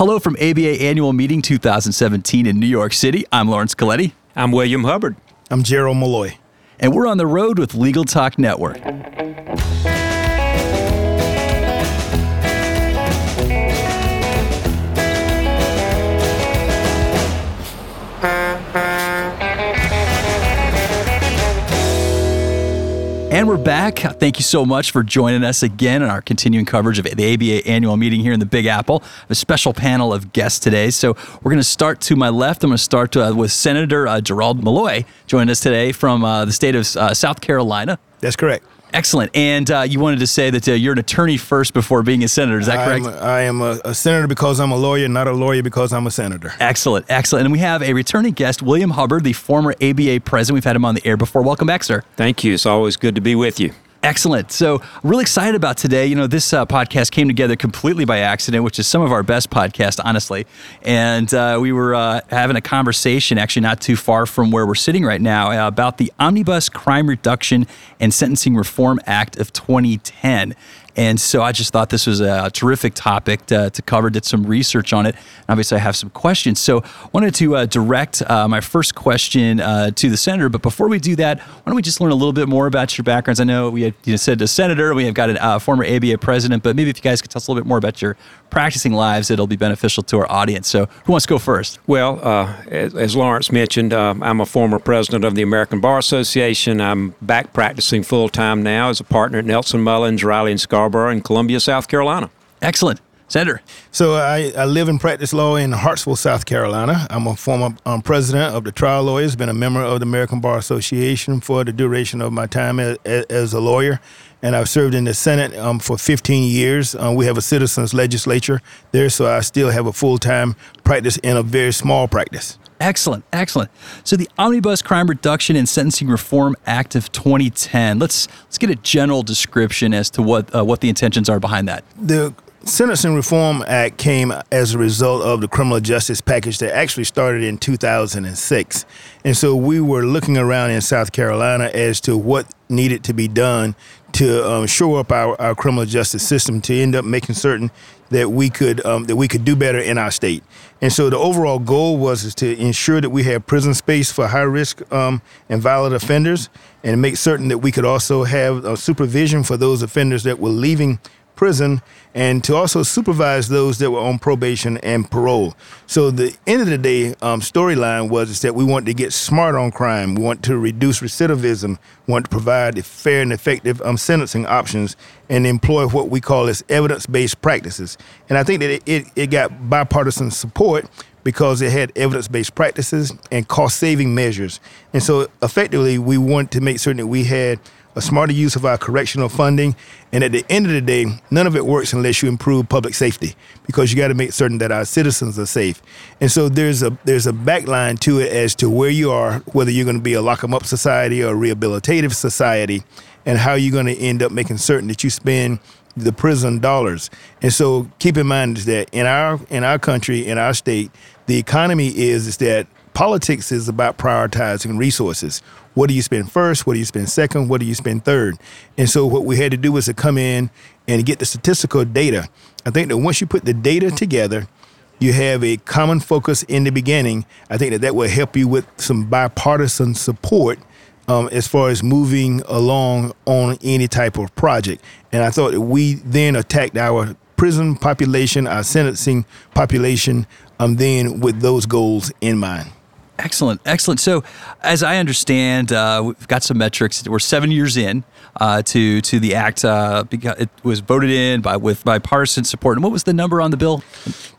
Hello from ABA Annual Meeting 2017 in New York City. I'm Laurence Colletti. I'm William Hubbard. I'm Gerald Malloy. And we're on the road with Legal Talk Network. And we're back. Thank you so much for joining us again in our continuing coverage of the ABA annual meeting here in the Big Apple. A special panel of guests today. So we're going to start to my left. I'm going to start uh, with Senator uh, Gerald Malloy joining us today from uh, the state of uh, South Carolina. That's correct. Excellent. And uh, you wanted to say that uh, you're an attorney first before being a senator. Is that correct? I'm a, I am a, a, senator because I'm a lawyer, not a lawyer because I'm a senator. Excellent. Excellent. And we have a returning guest, William Hubbard, the former ABA president. We've had him on the air before. Welcome back, sir. Thank you. It's always good to be with you. Excellent. So, really excited about today. You know, this uh, podcast came together completely by accident, which is some of our best podcast, honestly. And uh, we were uh, having a conversation, actually, not too far from where we're sitting right now, uh, about the Omnibus Crime Reduction and Sentencing Reform Act of 2010. And so I just thought this was a terrific topic to, to cover, did some research on it. And obviously, I have some questions. So I wanted to uh, direct uh, my first question uh, to the senator. But before we do that, why don't we just learn a little bit more about your backgrounds? I know we had you said a senator, we have got a uh, former ABA president, but maybe if you guys could tell us a little bit more about your practicing lives, it'll be beneficial to our audience. So who wants to go first? Well, uh, as, as, Laurence mentioned, uh, I'm a former president of the American Bar Association. I'm back practicing full time now as a partner at Nelson Mullins, Riley and Scarborough in Columbia, South Carolina. Excellent. Senator. So I, I, live and practice law in Hartsville, South Carolina. I'm a former um, president of the trial lawyers, been a member of the American Bar Association for the duration of my time as, as a lawyer, and I've served in the Senate um, for 15 years. Um, we have a citizens legislature there, so I still have a full time practice in a very small practice. Excellent, excellent. So the Omnibus Crime Reduction and Sentencing Reform Act of 2010. Let's let's get a general description as to what uh, what the intentions are behind that. The Sentencing Reform Act came as a result of the criminal justice package that actually started in 2006. And so we were looking around in South Carolina as to what needed to be done to um, shore up our, our criminal justice system to end up making certain that we could um, that we could do better in our state. And so the overall goal was to ensure that we have prison space for high risk um, and violent offenders, and make certain that we could also have uh, supervision for those offenders that were leaving prison and to also supervise those that were on probation and parole. So the end of the day um, storyline was is that we want to get smart on crime. We want to reduce recidivism. Want to provide fair and effective um, sentencing options and employ what we call as evidence-based practices. And I think that it, it, it got bipartisan support because it had evidence-based practices and cost-saving measures. And so effectively, we want to make certain that we had – a smarter use of our correctional funding. And at the end of the day, none of it works unless you improve public safety because you got to make certain that our citizens are safe. And so there's a there's a backline to it as to where you are, whether you're going to be a lock 'em up society or a rehabilitative society, and how you're going to end up making certain that you spend the prison dollars. And so keep in mind that in our in our country, in our state, the economy is is that politics is about prioritizing resources. What do you spend first? What do you spend second? What do you spend third? And so what we had to do was to come in and get the statistical data. I think that once you put the data together, you have a common focus in the beginning. I think that that will help you with some bipartisan support um, as far as moving along on any type of project. And I thought that we then attacked our prison population, our sentencing population, um, then with those goals in mind. Excellent, excellent. So, as I understand, uh, we've got some metrics. We're seven years in uh, to to the act. Uh, it was voted in by with bipartisan support. And what was the number on the bill?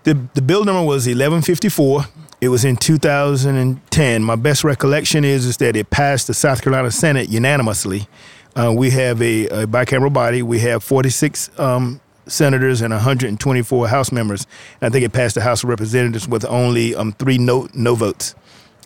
The the bill number was eleven fifty four. It was in 2010. My best recollection is is that it passed the South Carolina Senate unanimously. Uh, we have a, a, bicameral body. We have 46 um, senators and 124 House members. And I think it passed the House of Representatives with only um, three no no votes.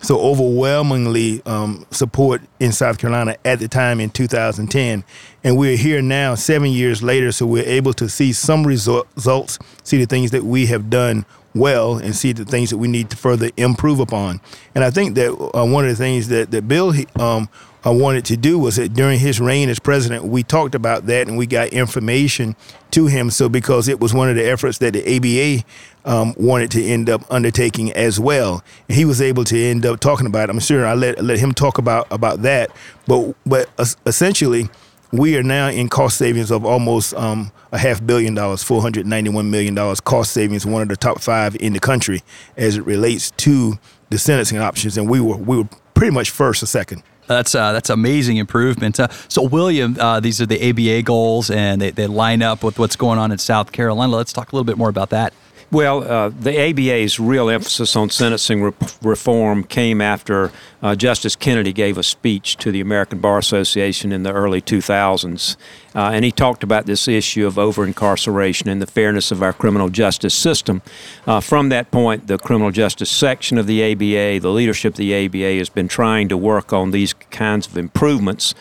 So overwhelmingly um, support in South Carolina at the time in 2010, and we're here now, seven years later. So we're able to see some results, see the things that we have done well, and see the things that we need to further improve upon. And I think that uh, one of the things that that Bill um, uh, wanted to do was that during his reign as president, we talked about that and we got information to him. So because it was one of the efforts that the ABA um, wanted to end up undertaking as well, and he was able to end up talking about it. I'm sure I let let him talk about about that. But but essentially, we are now in cost savings of almost um, a half billion dollars, four hundred ninety-one million dollars cost savings, one of the top five in the country as it relates to the sentencing options, and we were we were pretty much first or second. That's uh, that's amazing improvement. Uh, so, William, uh, these are the ABA goals, and they, they line up with what's going on in South Carolina. Let's talk a little bit more about that. Well, uh, the ABA's real emphasis on sentencing re- reform came after uh, Justice Kennedy gave a speech to the American Bar Association in the early 2000s. Uh, and he talked about this issue of over incarceration and the fairness of our criminal justice system. Uh, from that point, the criminal justice section of the ABA, the leadership of the ABA, has been trying to work on these kinds of improvements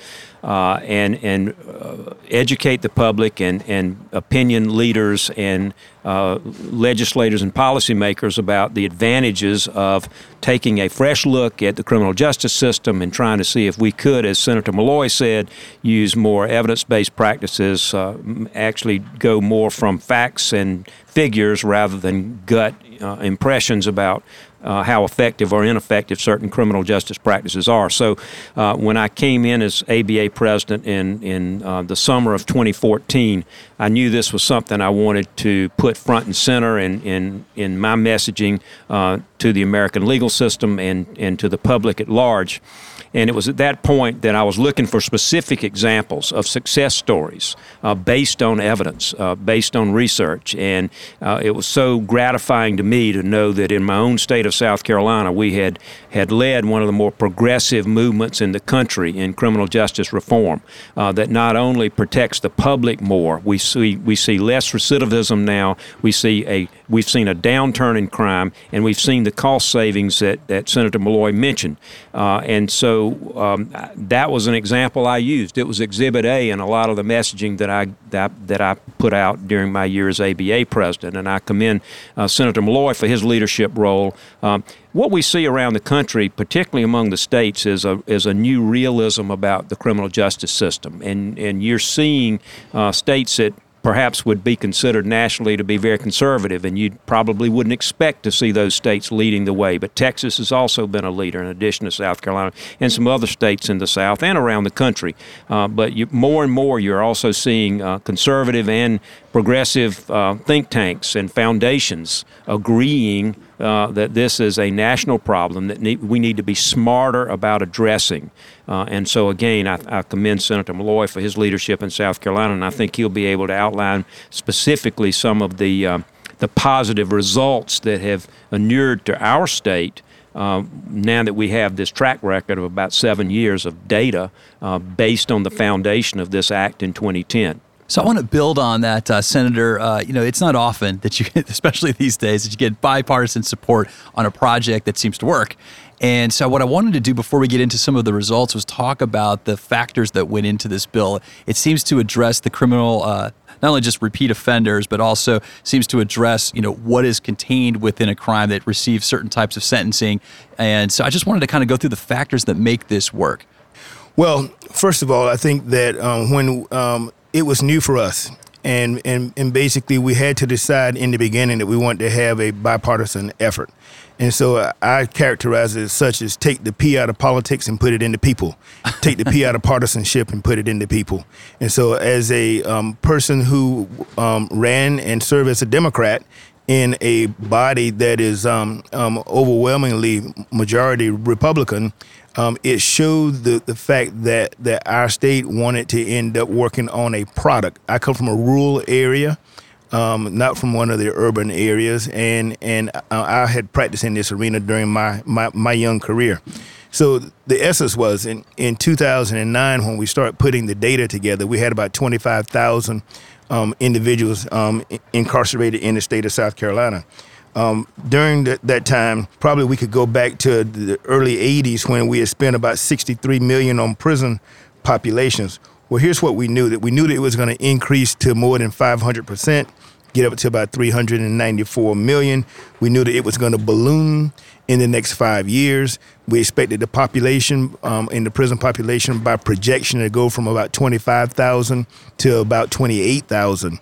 uh, and and uh, educate the public and, and opinion leaders and uh, legislators and policymakers about the advantages of taking a fresh look at the criminal justice system and trying to see if we could, as Senator Malloy said, use more evidence based practices, uh, actually go more from facts and figures rather than gut uh, impressions about uh, how effective or ineffective certain criminal justice practices are. So, uh, when I came in as ABA president in in uh, the summer of 2014, I knew this was something I wanted to put front and center in in, in my messaging uh, to the American legal system and and to the public at large. And it was at that point that I was looking for specific examples of success stories uh, based on evidence, uh, based on research. And uh, it was so gratifying to me to know that in my own state of South Carolina, we had, had led one of the more progressive movements in the country in criminal justice reform uh, that not only protects the public more, we see, we see less recidivism now, we see a, we've seen a downturn in crime, and we've seen the cost savings that, that Senator Malloy mentioned. Uh, and so um, that was an example I used. It was Exhibit A in a lot of the messaging that I that, that I put out during my year as ABA president, and I commend uh, Senator Malloy for his leadership role. Um, what we see around the country, particularly among the states, is a is a new realism about the criminal justice system, and and you're seeing uh, states that perhaps would be considered nationally to be very conservative, and you probably wouldn't expect to see those states leading the way. But Texas has also been a leader, in addition to South Carolina and some other states in the South and around the country. Uh, but you, more and more, you're also seeing uh, conservative and progressive uh, think tanks and foundations agreeing uh, that this is a national problem that need, we need to be smarter about addressing. Uh, and so, again, I, I, commend Senator Malloy for his leadership in South Carolina, and I think he'll be able to outline specifically some of the uh, the positive results that have inured to our state. Uh, now that we have this track record of about seven years of data uh, based on the foundation of this act in 2010. So I want to build on that, uh, Senator. Uh, you know, it's not often that you get, especially these days, that you get bipartisan support on a project that seems to work. And so, what I wanted to do before we get into some of the results was talk about the factors that went into this bill. It seems to address the criminal, uh, not only just repeat offenders, but also seems to address, you know, what is contained within a crime that receives certain types of sentencing. And so, I just wanted to kind of go through the factors that make this work. Well, first of all, I think that um, when um, it was new for us. And, and, and basically, we had to decide in the beginning that we wanted to have a bipartisan effort. And so I characterize it as such as take the P out of politics and put it into people. Take the P out of partisanship and put it into people. And so, as a um, person who um, ran and served as a Democrat in a body that is um, um overwhelmingly majority Republican, um, it showed the, the fact that, that our state wanted to end up working on a product. I come from a rural area, um, not from one of the urban areas, and, and I had practiced in this arena during my, my, my young career. So the essence was in, in 2009 when we started putting the data together, we had about 25,000 um, individuals um, incarcerated in the state of South Carolina um, during the, that time, probably we could go back to the early 80s when we had spent about 63 million on prison populations. Well, here's what we knew that we knew that it was going to increase to more than 500 percent get up to about 394 million. We knew that it was going to balloon in the next five years. We expected the population um, in the prison population by projection to go from about 25,000 to about 28,000.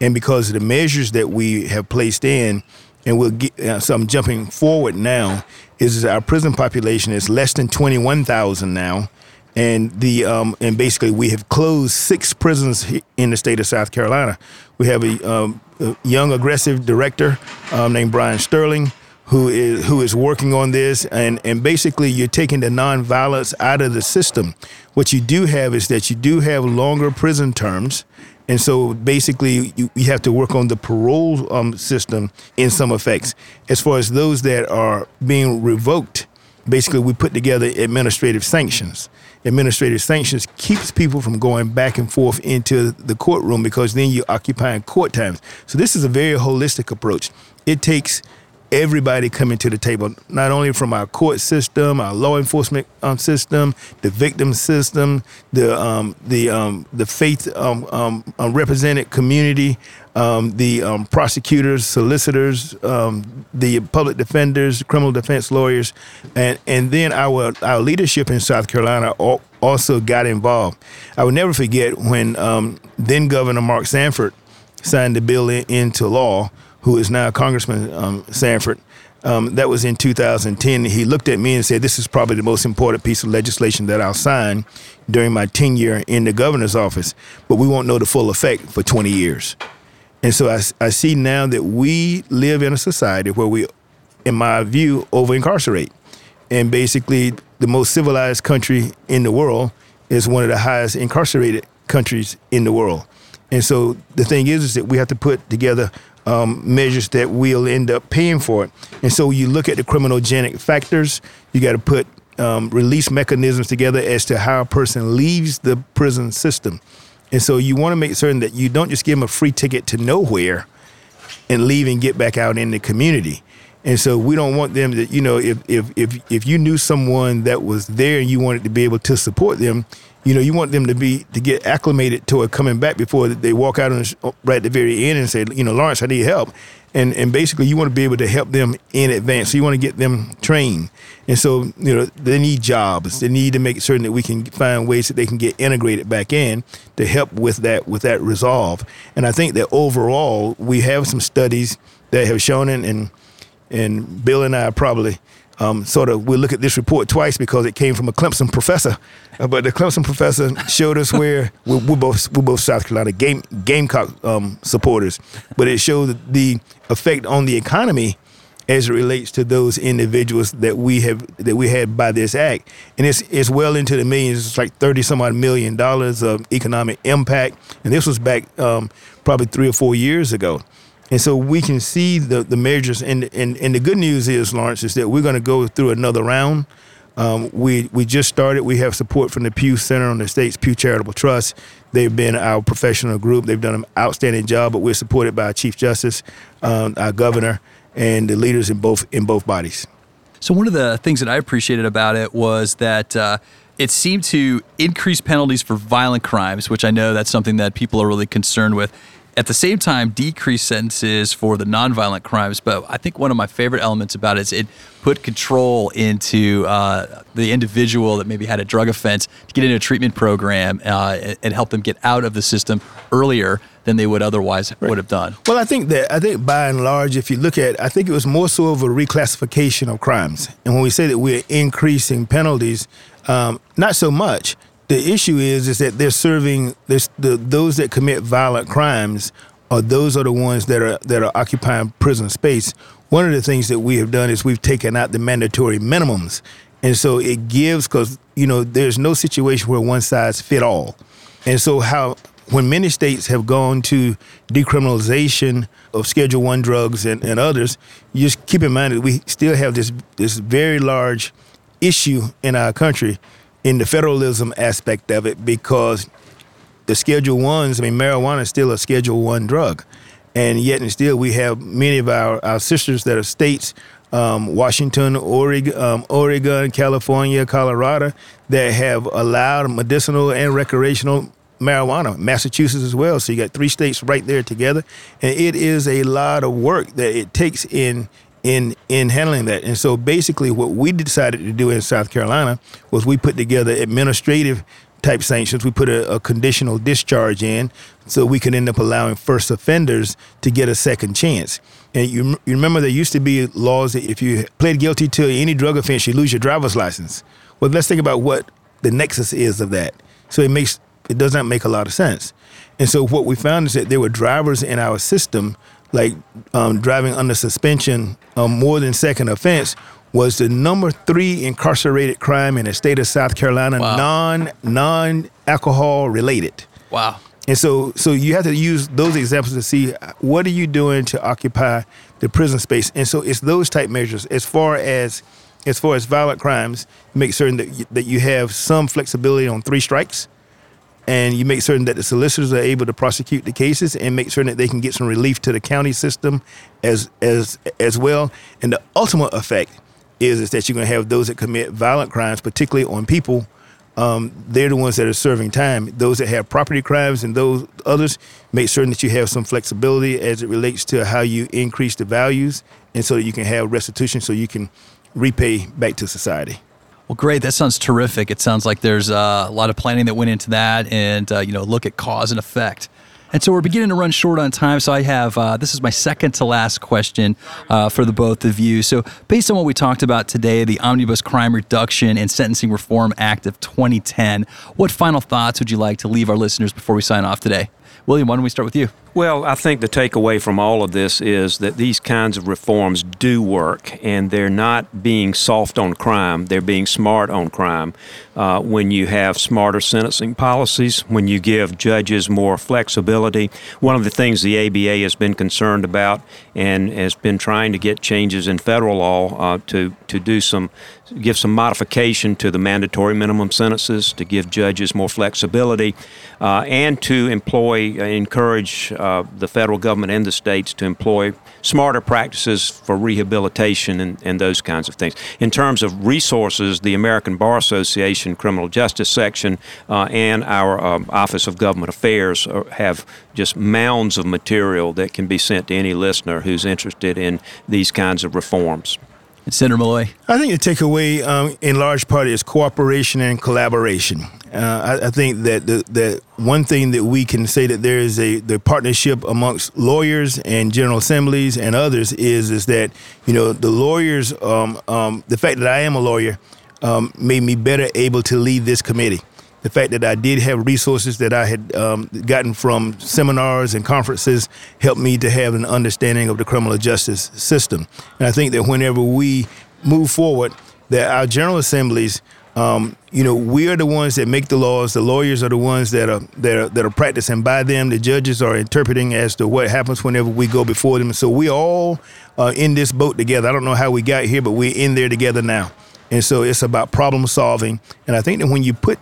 And because of the measures that we have placed in, and we'll get uh, so I'm jumping forward now, is our prison population is less than 21,000 now. And the um, and basically we have closed six prisons in the state of South Carolina. We have a, um, a young aggressive director um, named Bryan Stirling who is who is working on this and and basically you're taking the nonviolence out of the system. What you do have is that you do have longer prison terms. And so basically, you, you have to work on the parole um, system in some effects. As far as those that are being revoked, basically, we put together administrative sanctions. Administrative sanctions keeps people from going back and forth into the courtroom because then you're occupying court times. So this is a very holistic approach. It takes everybody coming to the table, not only from our court system, our law enforcement um, system, the victim system, the um, the um, the faith um, um, um, represented community, the prosecutors, solicitors, the public defenders, criminal defense lawyers, and and then our our leadership in South Carolina also got involved. I will never forget when then Governor Mark Sanford signed the bill in, into law who is now Congressman um, Sanford. Um, that was in 2010. He looked at me and said, This is probably the most important piece of legislation that I'll sign during my tenure in the governor's office, but we won't know the full effect for 20 years. And so I, I see now that we live in a society where we, in my view, over incarcerate. And basically, the most civilized country in the world is one of the highest incarcerated countries in the world. And so the thing is, is that we have to put together um, measures that we'll end up paying for it. And so you look at the criminogenic factors, you got to put um, release mechanisms together as to how a person leaves the prison system. And so you want to make certain that you don't just give them a free ticket to nowhere and leave and get back out in the community. And so we don't want them to, you know, if if if if you knew someone that was there and you wanted to be able to support them, you know, you want them to be to get acclimated to it coming back before they walk out the, uh, right at the very end and say, you know, Laurence, I need help. And and basically, you want to be able to help them in advance. So you want to get them trained. And so, you know, they need jobs. They need to make certain that we can find ways that they can get integrated back in to help with that with that resolve. And I think that overall, we have some studies that have shown it, and and Bill and I probably um, sort of we'll look at this report twice because it came from a Clemson professor. Uh, but the Clemson professor showed us where we're, we're, both we're both South Carolina game Gamecock um, supporters, but it showed the effect on the economy as it relates to those individuals that we have that we had by this act, and it's it's well into the millions. It's like thirty some odd million dollars of economic impact, and this was back um, probably three or four years ago. And so we can see the, the measures. And, and, and the good news is, Laurence, is that we're going to go through another round. Um, we, we just started. We have support from the Pew Center on the States Pew Charitable Trust. They've been our professional group. They've done an outstanding job, but we're supported by our Chief Justice, um, our governor, and the leaders in both in both bodies. So one of the things that I appreciated about it was that uh, it seemed to increase penalties for violent crimes, which I know that's something that people are really concerned with at the same time decrease sentences for the nonviolent crimes. But I think one of my favorite elements about it is it put control into uh, the individual that maybe had a drug offense to get into a treatment program uh, and help them get out of the system earlier than they would otherwise right. would have done. Well, I think that I think by and large, if you look at, I think it was more so of a reclassification of crimes. And when we say that we're increasing penalties, um, not so much the issue is is that they're serving this, the, those that commit violent crimes or those are the ones that are that are occupying prison space. One of the things that we have done is we've taken out the mandatory minimums, and so it gives because you know there's no situation where one size fit all, and so how when many states have gone to decriminalization of Schedule One drugs and, and others, you just keep in mind that we still have this this very large issue in our country in the federalism aspect of it because the Schedule Ones, I mean, marijuana is still a Schedule One drug, and yet and still we have many of our, our sisters that are states, um, Washington, Oregon, um, Oregon, California, Colorado, that have allowed medicinal and recreational marijuana, Massachusetts as well. So you got three states right there together, and it is a lot of work that it takes in in in handling that. And so basically, what we decided to do in South Carolina was we put together administrative type sanctions. We put a, a, conditional discharge in so we could end up allowing first offenders to get a second chance. And you, you remember there used to be laws that if you pled guilty to any drug offense, you lose your driver's license. Well, let's think about what the nexus is of that. So it makes it does not make a lot of sense. And so what we found is that there were drivers in our system, like um, driving under suspension, um, more than second offense, was the number three incarcerated crime in the state of South Carolina, wow. non non alcohol related. Wow. And so, so you have to use those examples to see what are you doing to occupy the prison space. And so, it's those type measures. As far as as far as violent crimes, make certain that you, that you have some flexibility on three strikes, and you make certain that the solicitors are able to prosecute the cases, and make certain that they can get some relief to the county system as as as well. And the ultimate effect is, is that you're going to have those that commit violent crimes, particularly on people. Um, they're the ones that are serving time. Those that have property crimes and those others, make certain that you have some flexibility as it relates to how you increase the values, and so that you can have restitution, so you can repay back to society. Well, great. That sounds terrific. It sounds like there's uh, a lot of planning that went into that, and uh, you know, look at cause and effect. And so we're beginning to run short on time. So I have uh, this is my second to last question uh, for the both of you. So based on what we talked about today, the Omnibus Crime Reduction and Sentencing Reform Act of 2010, what final thoughts would you like to leave our listeners before we sign off today? William, why don't we start with you? Well, I think the takeaway from all of this is that these kinds of reforms do work, and they're not being soft on crime, they're being smart on crime. Uh, when you have smarter sentencing policies, when you give judges more flexibility. One of the things the ABA has been concerned about and has been trying to get changes in federal law uh, to, to do some give some modification to the mandatory minimum sentences to give judges more flexibility uh, and to employ uh, encourage uh, uh, the federal government and the states to employ smarter practices for rehabilitation and, and those kinds of things. In terms of resources, the American Bar Association Criminal Justice Section uh, and our uh, Office of Government Affairs are, have just mounds of material that can be sent to any listener who's interested in these kinds of reforms. Senator Malloy? I think the takeaway, um, in large part, is cooperation and collaboration. Uh, I, I, think that the, that one thing that we can say that there is a the partnership amongst lawyers and general assemblies and others is is that you know the lawyers, um, um, the fact that I am a lawyer, um, made me better able to lead this committee the fact that I did have resources that I had um, gotten from seminars and conferences helped me to have an understanding of the criminal justice system. And I think that whenever we move forward, that our general assemblies, um, you know, we are the ones that make the laws. The lawyers are the ones that are that are, that are practicing by them. The judges are interpreting as to what happens whenever we go before them. So we all are in this boat together. I don't know how we got here, but we're in there together now. And so it's about problem solving. And I think that when you put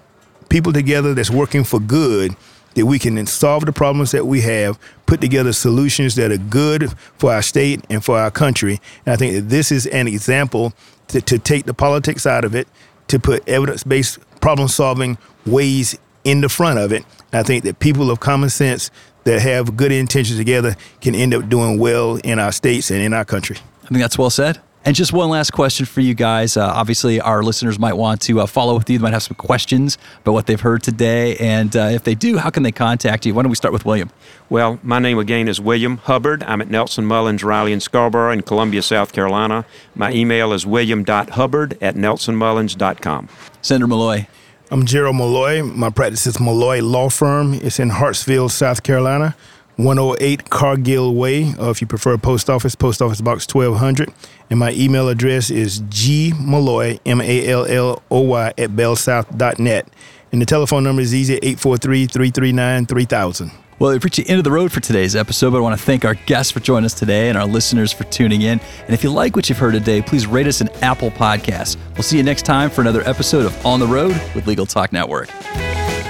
people together that's working for good that we can solve the problems that we have, put together solutions that are good for our state and for our country. And I think that this is an example to, to take the politics out of it, to put evidence based problem solving ways in the front of it. And I think that people of common sense that have good intentions together can end up doing well in our states and in our country. I think that's well said. And just one last question for you guys. Uh, obviously, our listeners might want to uh, follow with you. They might have some questions about what they've heard today. And uh, if they do, how can they contact you? Why don't we start with William? Well, my name again is William Hubbard. I'm at Nelson Mullins, Riley, and Scarborough in Columbia, South Carolina. My email is william.hubbard at nelsonmullins.com. Senator Malloy. I'm Gerald Malloy. My practice is Malloy Law Firm. It's in Hartsville, South Carolina. 108 Cargill Way, or if you prefer a post office, post office box 1200. And my email address is gmalloy, M A L L O Y, at bellsouth.net. And the telephone number is easy 843 339 3000. Well, we've reached the end of the road for today's episode, but I want to thank our guests for joining us today and our listeners for tuning in. And if you like what you've heard today, please rate us an Apple Podcast. We'll see you next time for another episode of On the Road with Legal Talk Network.